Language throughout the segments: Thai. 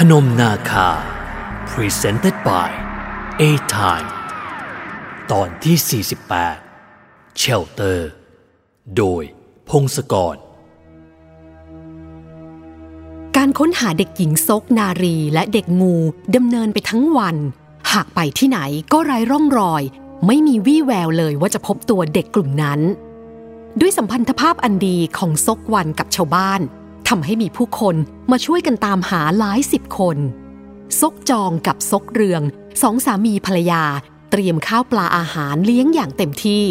พนมนาคา Presented by A Time ตอนที่ 48 Shelter โดยพงศกร การค้นหาเด็กหญิงซกนารีและเด็กงูดำเนินไปทั้งวัน หากไปที่ไหนก็ไร้ร่องรอย ไม่มีวี่แววเลยว่าจะพบตัวเด็กกลุ่มนั้น ด้วยสัมพันธภาพอันดีของซกวันกับชาวบ้าน ทำให้มีผู้คนมาช่วยกันตามหาหลายสิบคน ซกจองกับซกเรืองสองสามีภรรยา เตรียมข้าวปลาอาหารเลี้ยงอย่างเต็มที่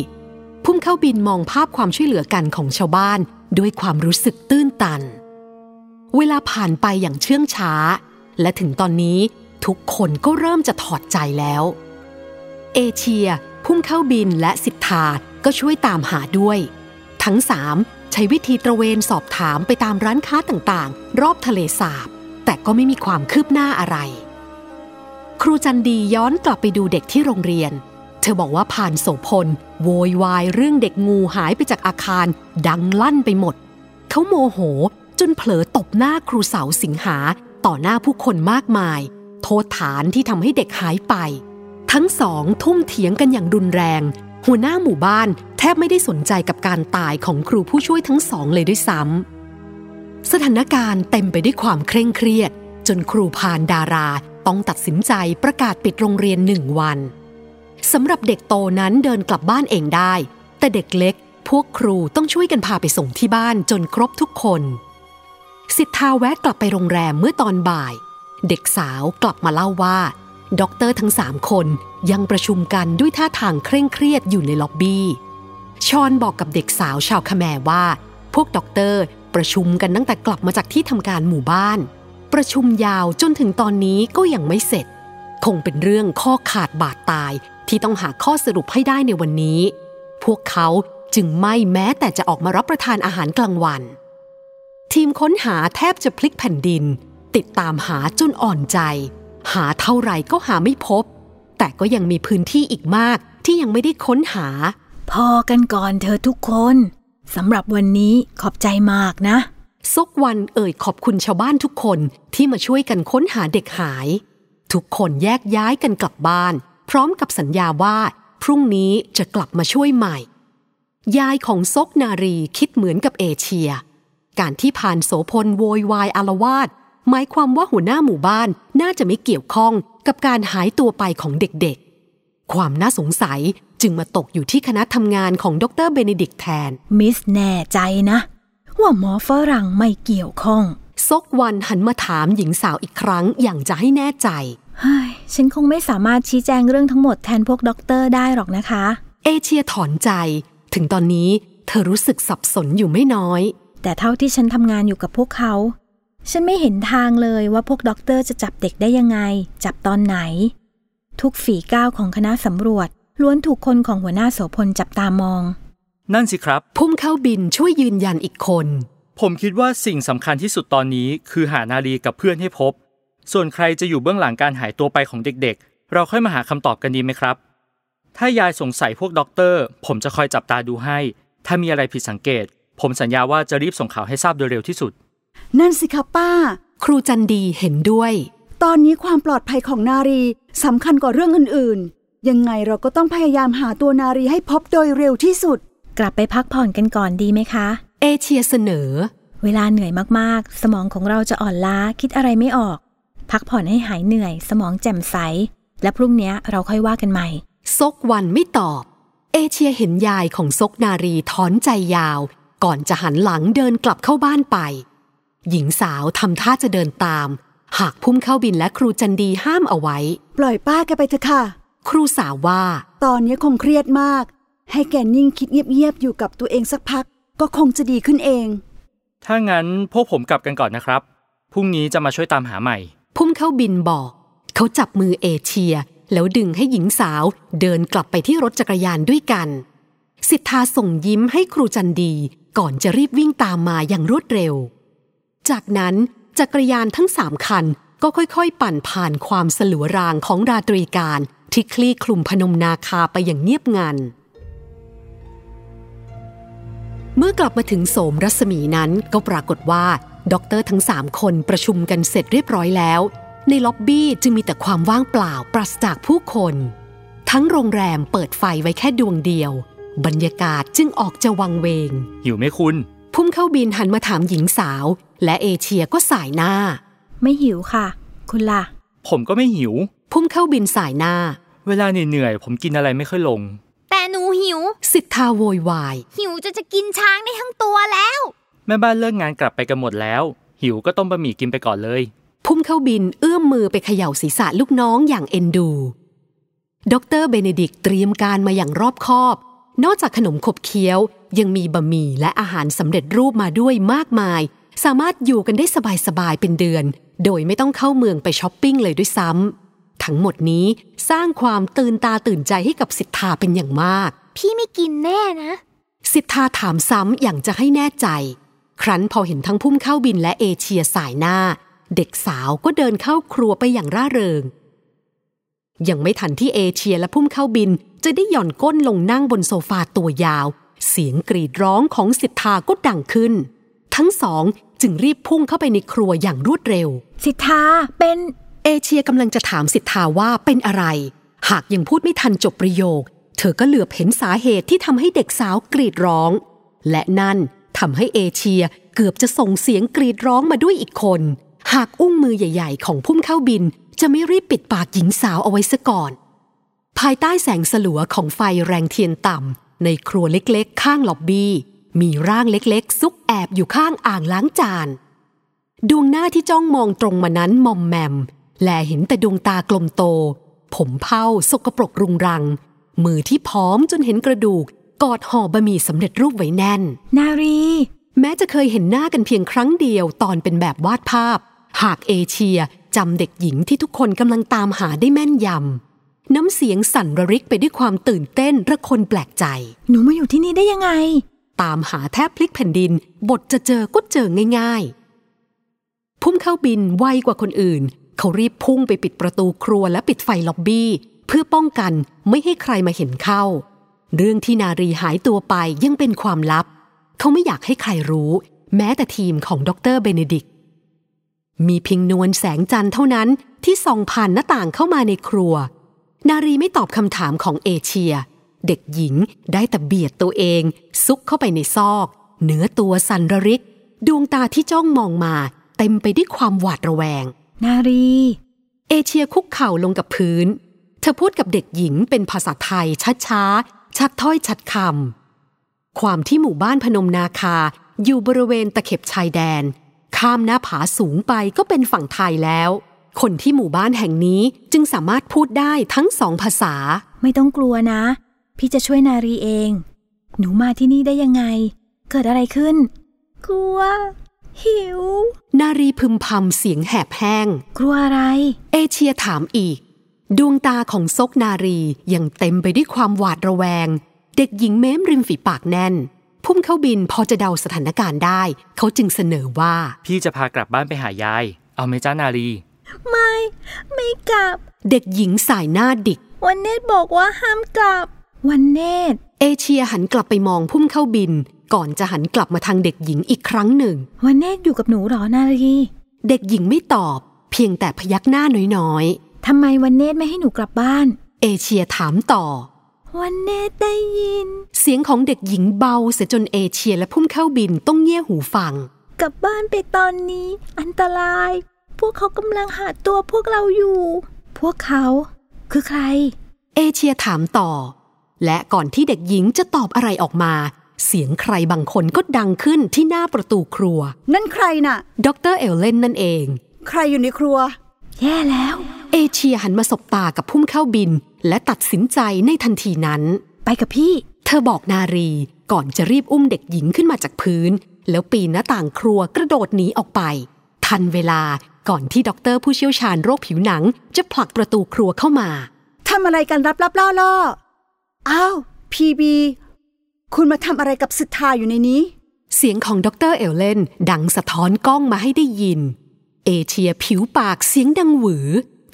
พุ่มเข้าบินมองภาพความช่วยเหลือกันของชาวบ้าน ด้วยความรู้สึกตื้นตัน เวลาผ่านไปอย่างเชื่องช้า และถึงตอนนี้ทุกคนก็เริ่มจะถอดใจแล้ว เอเชีย พุ่มเข้าบินและสิทธาก็ช่วยตามหาด้วย ทั้งสาม ใช้วิธีตระเวนสอบถามไปตามร้านค้าต่างๆ รอบทะเลสาบ แต่ก็ไม่มีความคืบหน้าอะไร ครูจันดีย้อนกลับไปดูเด็กที่โรงเรียน เธอบอกว่าผ่านโสพล โวยวายเรื่องเด็กงูหายไปจากอาคาร ดังลั่นไปหมด เขาโมโหจนเผลอตบหน้าครูเสาสิงหาต่อหน้าผู้คนมากมาย โทษฐานที่ทำให้เด็กหายไป ทั้งสองทุ่มเถียงกันอย่างรุนแรง หัวหน้าหมู่บ้านแทบไม่ได้สนใจกับการตายของครูผู้ช่วยทั้งสองเลยด้วยซ้ำสถานการณ์เต็มไปด้วยความเคร่งเครียด จนครูพานดาราต้องตัดสินใจประกาศปิดโรงเรียนหนึ่งวันสำหรับเด็กโตนั้นเดินกลับบ้านเองได้ แต่เด็กเล็ก พวกครูต้องช่วยกันพาไปส่งที่บ้านจนครบทุกคน สิทธาแวะกลับไปโรงแรมเมื่อตอนบ่าย เด็กสาวกลับมาเล่าว่า ด็อกเตอร์ทั้งสามคนยังประชุมกันด้วยท่าทางเคร่งเครียดอยู่ในล็อบบี้ ชอนบอกกับเด็กสาวชาวขแมร์ว่า พวกด็อกเตอร์ประชุมกันตั้งแต่กลับมาจากที่ทำการหมู่บ้าน ประชุมยาวจนถึงตอนนี้ก็ยังไม่เสร็จ คงเป็นเรื่องข้อขาดบาดตายที่ต้องหาข้อสรุปให้ได้ในวันนี้ พวกเขาจึงไม่แม้แต่จะออกมารับประทานอาหารกลางวัน ทีมค้นหาแทบจะพลิกแผ่นดิน ติดตามหาจนอ่อนใจ หาเท่าไหร่ก็หาไม่พบ แต่ก็ยังมีพื้นที่อีกมากที่ยังไม่ได้ค้นหา พอกันก่อนเธอทุกคนสำหรับวันนี้ขอบใจมากนะซกวันเอ่ยขอบคุณชาวบ้านทุกคนที่มาช่วยกันค้นหาเด็กหาย ทุกคนแยกย้ายกันกลับบ้าน พร้อมกับสัญญาว่า พรุ่งนี้จะกลับมาช่วยใหม่ ยายของซกนารีคิดเหมือนกับเอเชีย การที่ผ่านโสพลโวยวายอาละวาด หมายความว่าหัวหน้าหมู่บ้านน่าจะไม่เกี่ยวข้องกับการหายตัวไปของเด็กๆ ความน่าสงสัยจึงมาตกอยู่ที่คณะทำงานของดรเบเนดิกแทน Miss แน่ใจนะ ว่าหมอฝรั่งไม่เกี่ยวข้อง ซกวันหันมาถามหญิงสาวอีกครั้งอย่างจะให้แน่ใจเฮ้ยฉันคงไม่สามารถชี้แจงเรื่องทั้งหมดแทนพวกด็อกเตอร์ได้หรอกนะคะ เอเชียถอนใจ ถึงตอนนี้เธอรู้สึกสับสนอยู่ไม่น้อย แต่เท่าที่ฉันทำงานอยู่กับพวกเขา ฉันไม่เห็นทางเลยว่าพวกด็อกเตอร์จะจับเด็กได้ยังไง จับตอนไหน ทุกฝีก้าวของคณะสำรวจ ล้วนถูกคนของหัวหน้าโสพลจับตามอง นั่นสิครับ พุ่มข้าวบิณฑ์ช่วยยืนยันอีกคน ผมคิดว่าสิ่งสำคัญที่สุดตอนนี้ คือหานาลีกับเพื่อนให้พบ ส่วนใครจะอยู่เบื้องหลังการหายตัวไปของเด็กๆ เราค่อยมาหาคำตอบกันดีไหมครับ ถ้ายายสงสัยพวกด็อกเตอร์ ผมจะคอยจับตาดูให้ ถ้ามีอะไรผิดสังเกต ผมสัญญาว่าจะรีบส่งข่าวให้ทราบโดยเร็วที่สุด นั่นสิคะป้า ครูจันดีเห็นด้วย ตอนนี้ความปลอดภัยของนารีสำคัญกว่าเรื่องอื่นๆ ยังไงเราก็ต้องพยายามหาตัวนารีให้พบโดยเร็วที่สุด กลับไปพักผ่อนกันก่อนดีไหมคะ เอเชียเสนอ เวลาเหนื่อยมากๆ สมองของเราจะอ่อนล้าคิดอะไรไม่ออก พักผ่อนให้หายเหนื่อย สมองแจ่มใส และพรุ่งนี้เราค่อยว่ากันใหม่ ซกวันไม่ตอบ เอเชียเห็นยายของซกนารีถอนใจยาว ก่อนจะหันหลังเดินกลับเข้าบ้านไป หญิงสาวทำท่าจะเดินตาม หากพุ่มเข้าบินและครูจันดีห้ามเอาไว้ ปล่อยป้าแกไปเถอะค่ะ ครูสาวว่า ตอนนี้คงเครียดมาก ให้แกนิ่งคิดเงียบๆอยู่กับตัวเองสักพัก ก็คงจะดีขึ้นเอง ถ้างั้นพวกผมกลับกันก่อนนะครับ พรุ่งนี้จะมาช่วยตามหาใหม่ พุ่มเข้าบินบอก เขาจับมือเอเชีย แล้วดึงให้หญิงสาวเดินกลับไปที่รถจักรยานด้วยกัน สิทธาส่งยิ้มให้ครูจันดี ก่อนจะรีบวิ่งตามมาอย่างรวดเร็ว จากนั้นจักรยานทั้งสามคันก็ค่อยๆ ปั่นผ่านความสลัวรางของราตรีการที่คลี่คลุมพนมนาคาไปอย่างเงียบงัน เมื่อกลับมาถึงโสมรัศมีนั้นก็ปรากฏว่าด็อกเตอร์ทั้งสามคนประชุมกันเสร็จเรียบร้อยแล้ว ในล็อบบี้จึงมีแต่ความว่างเปล่าปราศจากผู้คน ทั้งโรงแรมเปิดไฟไว้แค่ดวงเดียว บรรยากาศจึงออกจะวังเวงหิวไหมคุณ พุ่มข้าวบิณฑ์หันมาถามหญิงสาว และเอเชียก็สายหน้า ไม่หิวค่ะ คุณล่ะ ผมก็ไม่หิว พุ่มข้าวบิณฑ์ส่ายหน้า เวลาเหนื่อยๆผมกินอะไรไม่ค่อยลง แต่หนูหิว สิทธาโวยวาย หิวจะจะกินช้างได้ทั้งตัวแล้ว แม่บ้านเลิกงานกลับไปกันหมดแล้ว หิวก็ต้มบะหมี่กินไปก่อนเลย พุ่มข้าวบิณฑ์เอื้อมมือไปเขย่าศีรษะลูกน้องอย่างเอ็นดู ดรเบเนดิกต์เตรียมการมาอย่างรอบคอบ นอกจากขนมขบเคี้ยวยังมีบะหมี่และอาหารสำเร็จรูปมาด้วยมากมาย สามารถอยู่กันได้สบายๆเป็นเดือน โดยไม่ต้องเข้าเมืองไปช้อปปิ้งเลยด้วยซ้ำำทั้งหมดนี้สร้างความตื่นตาตื่นใจให้กับสิทธาเป็นอย่างมาก พี่ไม่กินแน่นะ สิทธาถามซ้ำอย่างจะให้แน่ใจ ครั้นพอเห็นทั้งพุ่มเข้าบินและเอเชียสายหน้า เด็กสาวก็เดินเข้าครัวไปอย่างร่าเริง ยังไม่ทันที่เอเชียและพุ่มเข้าบิน จะได้หย่อนก้นลงนั่งบนโซฟาตัวยาว เสียงกรีดร้องของสิทธาก็ดังขึ้น ทั้งสองจึงรีบพุ่งเข้าไปในครัวอย่างรวดเร็ว สิทธาเป็นเอเชียกำลังจะถามสิทธาว่าเป็นอะไร หากยังพูดไม่ทันจบประโยค เธอก็เหลือบเห็นสาเหตุที่ทำให้เด็กสาวกรีดร้อง และนั่นทำให้เอเชียเกือบจะส่งเสียงกรีดร้องมาด้วยอีกคน หากอุ้งมือใหญ่ ๆ ของพุ่มเข้าบิน จะไม่รีบปิดปากหญิงสาวเอาไว้ซะก่อน ภายใต้แสงสลัวของไฟแรงเทียนต่ำในครัวเล็กๆ ข้างล็อบบี้ มีร่างเล็กๆ ซุกแอบอยู่ข้างอ่างล้างจาน ดวงหน้าที่จ้องมองตรงมานั้นมอมแมม แลเห็นแต่ดวงตากลมโต ผมเผาสกปรกรุงรัง มือที่พร้อมจนเห็นกระดูก กอดห่อบะหมี่สำเร็จรูปไว้แน่น นารี แม้จะเคยเห็นหน้ากันเพียงครั้งเดียวตอนเป็นแบบวาดภาพ หากเอเชียจำเด็กหญิงที่ทุกคนกำลังตามหาได้แม่นยำน้ำเสียงสั่นระริกไปด้วยความตื่นเต้นระคนแปลกใจ หนูมาอยู่ที่นี่ได้ยังไง ตามหาแทบพลิกแผ่นดิน บทจะเจอก็เจอง่าย ๆ พุ่มเข้าบินไวกว่าคนอื่น เขารีบพุ่งไปปิดประตูครัวและปิดไฟล็อบบี้ เพื่อป้องกันไม่ให้ใครมาเห็นเข้า เรื่องที่นารีหายตัวไปยังเป็นความลับ เขาไม่อยากให้ใครรู้ แม้แต่ทีมของดรเบเนดิกมีเพียงนวลแสงจันทร์เท่านั้นที่ส่องผ่านหน้าต่างเข้ามาในครัว นารีไม่ตอบคำถามของเอเชีย เด็กหญิงได้แต่เบียดตัวเอง ซุกเข้าไปในซอกเนื้อตัวสั่นระริก ดวงตาที่จ้องมองมา เต็มไปด้วยความหวาดระแวง นารี เอเชียคุกเข่าลงกับพื้น เธอพูดกับเด็กหญิงเป็นภาษาไทยช้าๆ ชัดถ้อยชัดคำความที่หมู่บ้านพนมนาคาอยู่บริเวณตะเข็บชายแดน ข้ามหน้าผาสูงไปก็เป็นฝั่งไทยแล้ว คนที่หมู่บ้านแห่งนี้จึงสามารถพูดได้ทั้งสองภาษา ไม่ต้องกลัวนะ พี่จะช่วยนารีเอง หนูมาที่นี่ได้ยังไง เกิดอะไรขึ้น กลัว หิว นารีพึมพำเสียงแหบแห้ง กลัวอะไร เอเชียถามอีก ดวงตาของซกนารียังเต็มไปด้วยความหวาดระแวง เด็กหญิงเม้มริมฝีปากแน่น พุ่มเข้าบินพอจะเดาสถานการณ์ได้ เขาจึงเสนอว่า พี่จะพากลับบ้านไปหายาย เอาไหมจ้านารี ไม่ ไม่กลับ เด็กหญิงสายหน้าดิก วันเนตบอกว่าห้ามกลับ วันเนตเอเชียหันกลับไปมองพุ่มเข้าบิน ก่อนจะหันกลับมาทางเด็กหญิงอีกครั้งหนึ่ง วันเนตอยู่กับหนูเหรอนารีเด็กหญิงไม่ตอบ เพียงแต่พยักหน้าน้อยทำไมวันเนตไม่ให้หนูกลับบ้านๆเอเชียถามต่อ วันเนตได้ยิน เสียงของเด็กหญิงเบาเสียจนเอเชียและพุ่มเข้าบินต้องเงี่ยหูฟัง กลับบ้านไปตอนนี้ อันตราย พวกเขากำลังหาตัวพวกเราอยู่ พวกเขา คือใคร เอเชียถามต่อ และก่อนที่เด็กหญิงจะตอบอะไรออกมา เสียงใครบางคนก็ดังขึ้นที่หน้าประตูครัว นั่นใครน่ะ ดรเอลเลนนั่นเอง ใครอยู่ในครัว แย่แล้ว เอเชียหันมาสบตากับพุ่มเข้าบิน และตัดสินใจในทันทีนั้น ไปกับพี่ เธอบอกนารีก่อนจะรีบอุ้มเด็กหญิงขึ้นมาจากพื้น แล้วปีนหน้าต่างครัวกระโดดหนีออกไป ทันเวลาก่อนที่ด็อกเตอร์ผู้เชี่ยวชาญโรคผิวหนัง จะผลักประตูครัวเข้ามาทำอะไรกันรับรับล่อล่อ อ้าว พีบี คุณมาทำอะไรกับสิทธาอยู่ในนี้ เสียงของดรเอลเลนดังสะท้อนก้องมาให้ได้ยิน เอเชียผิวปากเสียงดังหวือ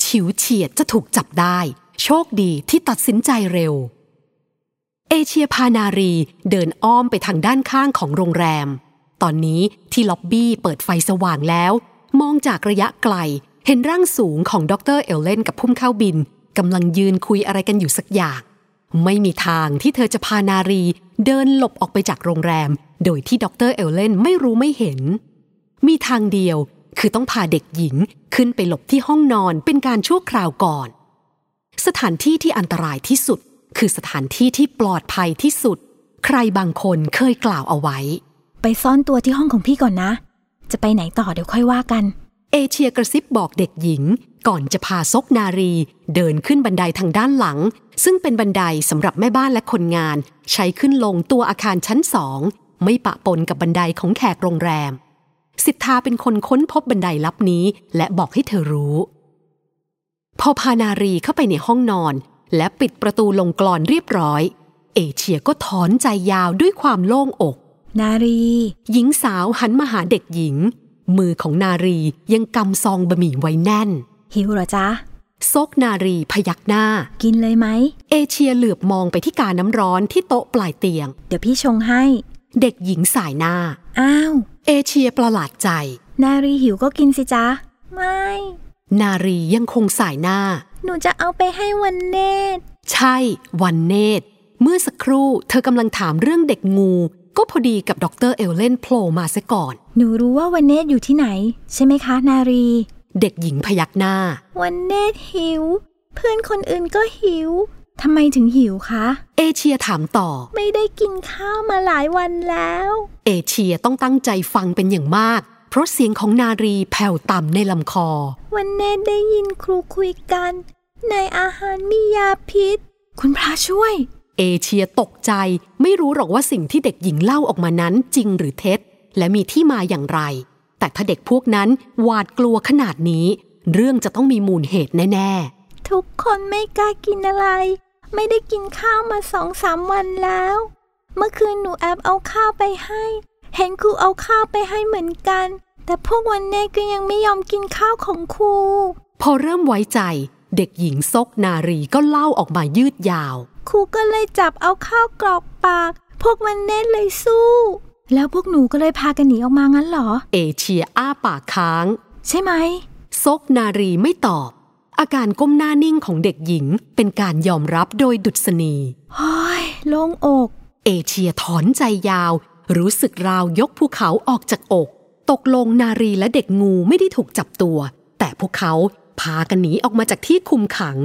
ฉิวเฉียดจะถูกจับได้ โชคดีที่ตัดสินใจเร็ว เอเชียพานารีเดินอ้อมไปทางด้านข้างของโรงแรม ตอนนี้ที่ล็อบบี้เปิดไฟสว่างแล้ว มองจากระยะไกล เห็นร่างสูงของดรเอลเลนกับพุ่มข้าวบิณฑ์กำลังยืนคุยอะไรกันอยู่สักอย่าง ไม่มีทางที่เธอจะพานารีเดินหลบออกไปจากโรงแรม โดยที่ดรเอลเลนไม่รู้ไม่เห็น มีทางเดียวคือต้องพาเด็กหญิงขึ้นไปหลบที่ห้องนอนเป็นการชั่วคราวก่อน สถานที่ที่อันตรายที่สุด คือสถานที่ที่ปลอดภัยที่สุด ใครบางคนเคยกล่าวเอาไว้ ไปซ่อนตัวที่ห้องของพี่ก่อนนะ จะไปไหนต่อเดี๋ยวค่อยว่ากัน เอเชียกระซิบบอกเด็กหญิง ก่อนจะพาซกนารีเดินขึ้นบันไดทางด้านหลัง ซึ่งเป็นบันไดสำหรับแม่บ้านและคนงาน ใช้ขึ้นลงตัวอาคารชั้นสองไม่ปะปนกับบันไดของแขกโรงแรม สิทธาเป็นคนค้นพบบันไดลับนี้ และบอกให้เธอรู้ พอพานารีเข้าไปในห้องนอน และปิดประตูลงกลอนเรียบร้อย เอเชียก็ถอนใจยาวด้วยความโล่งอก นารี หญิงสาวหันมาหาเด็กหญิง มือของนารียังกำซองบะหมี่ไว้แน่น หิวเหรอจ๊ะ ซกนารีพยักหน้า กินเลยไหม เอเชียเหลือบมองไปที่กาน้ำร้อนที่โต๊ะปลายเตียง เดี๋ยวพี่ชงให้ เด็กหญิงสายหน้า อ้าว เอเชียประหลาดใจ นารีหิวก็กินสิจ๊ะ ไม่ นารียังคงสายหน้า หนูจะเอาไปให้วันเนตร ใช่ วันเนตร เมื่อสักครู่เธอกำลังถามเรื่องเด็กงู ก็พอดีกับดรเอลเลนโผล่มาซะก่อน หนูรู้ว่าวันเนตรอยู่ที่ไหน ใช่ไหมคะ นารี เด็กหญิงพยักหน้า วันเนตรหิว เพื่อนคนอื่นก็หิวทำไมถึงหิวคะ เอเชียถามต่อ ไม่ได้กินข้าวมาหลายวันแล้ว เอเชียต้องตั้งใจฟังเป็นอย่างมาก เพราะเสียงของนารีแผ่วต่ำในลำคอ วันเนตรได้ยินครูคุยกัน ในอาหารมียาพิษ คุณพระช่วย เอเชียตกใจไม่รู้หรอกว่าสิ่งที่เด็กหญิงเล่าออกมานั้นจริงหรือเท็จ และมีที่มาอย่างไร แต่ถ้าเด็กพวกนั้นหวาดกลัวขนาดนี้ เรื่องจะต้องมีมูลเหตุแน่ทุกคนไม่กล้ากินอะไร ไม่ได้กินข้าวมาสองสามวันแล้ว เมื่อคืนหนูแอบเอาข้าวไปให้ เห็นครูเอาข้าวไปให้เหมือนกัน แต่พวกวันเน่ก็ยังไม่ยอมกินข้าวของครูๆพอเริ่มไว้ใจ เด็กหญิงซกนารีก็เล่าออกมายืดยาว ครูก็เลยจับเอาข้าวกรอกปาก พวกวันเน่เลยสู้ แล้วพวกหนูก็เลยพากันหนีออกมางั้นเหรอ เอเชียอ้าปากค้าง ใช่ไหม ซกนารีไม่ตอบ อาการก้มหน้านิ่งของเด็กหญิงเป็นการยอมรับโดยดุษณีโอ้ยโล่งอก เอเชียถอนใจยาว รู้สึกราวยกภูเขาออกจากอก ตกลงนารีและเด็กงูไม่ได้ถูกจับตัว แต่พวกเขาพากันหนีออกมาจากที่คุมขัง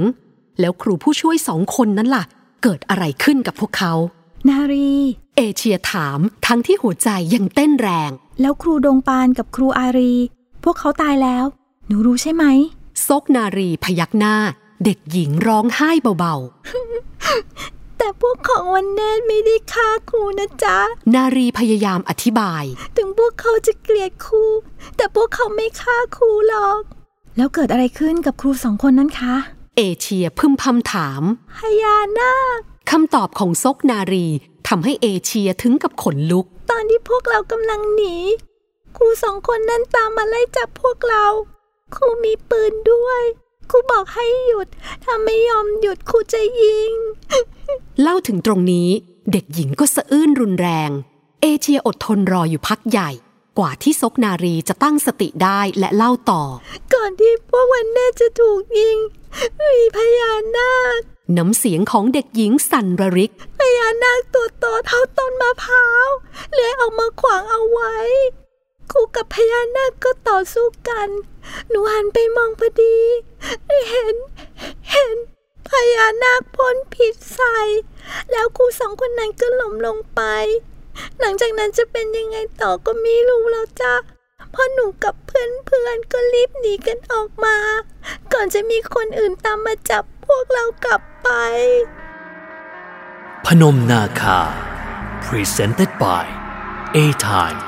แล้วครูผู้ช่วยสองคนนั้นล่ะ เกิดอะไรขึ้นกับพวกเขา นารี เอเชียถามทั้งที่หัวใจยังเต้นแรง แล้วครูดงปานกับครูอารี พวกเขาตายแล้ว หนูรู้ใช่ไหม ซกนารีพยักหน้า เด็กหญิงร้องไห้เบาแต่พวกของวันเนตรไม่ได้ฆ่าครูนะจ๊ะๆนารีพยายามอธิบาย ถึงพวกเขาจะเกลียดครู แต่พวกเขาไม่ฆ่าครูหรอก แล้วเกิดอะไรขึ้นกับครูสองคนนั้นคะ เอเชียพึมพำถามพญานาค คำตอบของซกนารีทำให้เอเชียถึงกับขนลุก ตอนที่พวกเรากำลังหนี ครูสองคนนั้นตามมาไล่จับพวกเรา ครูมีปืนด้วยครูบอกให้หยุด ถ้าไม่ยอมหยุดครูจะยิง เล่าถึงตรงนี้ เด็กหญิงก็สะอื้นรุนแรง เอเชียอดทนรออยู่พักใหญ่ กว่าที่ซกนารีจะตั้งสติได้และเล่าต่อ ก่อนที่พวกวันเนตรจะถูกยิง มีพญานาค น้ำเสียงของเด็กหญิงสันระริกพญานาคตัวโตเท่าต้นมะพร้าวเลื้อยออกมาขวางเอาไว้ครูกับพญานาคก็ต่อสู้กัน หนูหันไปมองพอดีเห็น เห็นพญานาคพ่นพิษใส่ แล้วครูสองคนนั้นก็ล้มลงไป หลังจากนั้นจะเป็นยังไงต่อก็ไม่รู้แล้วจ้ะพราะหนูกับเพื่อนๆก็รีบหนีกันออกมา ก่อนจะมีคนอื่นตามมาจับ พวกเรากลับไป พนมนาคา Presented by A Time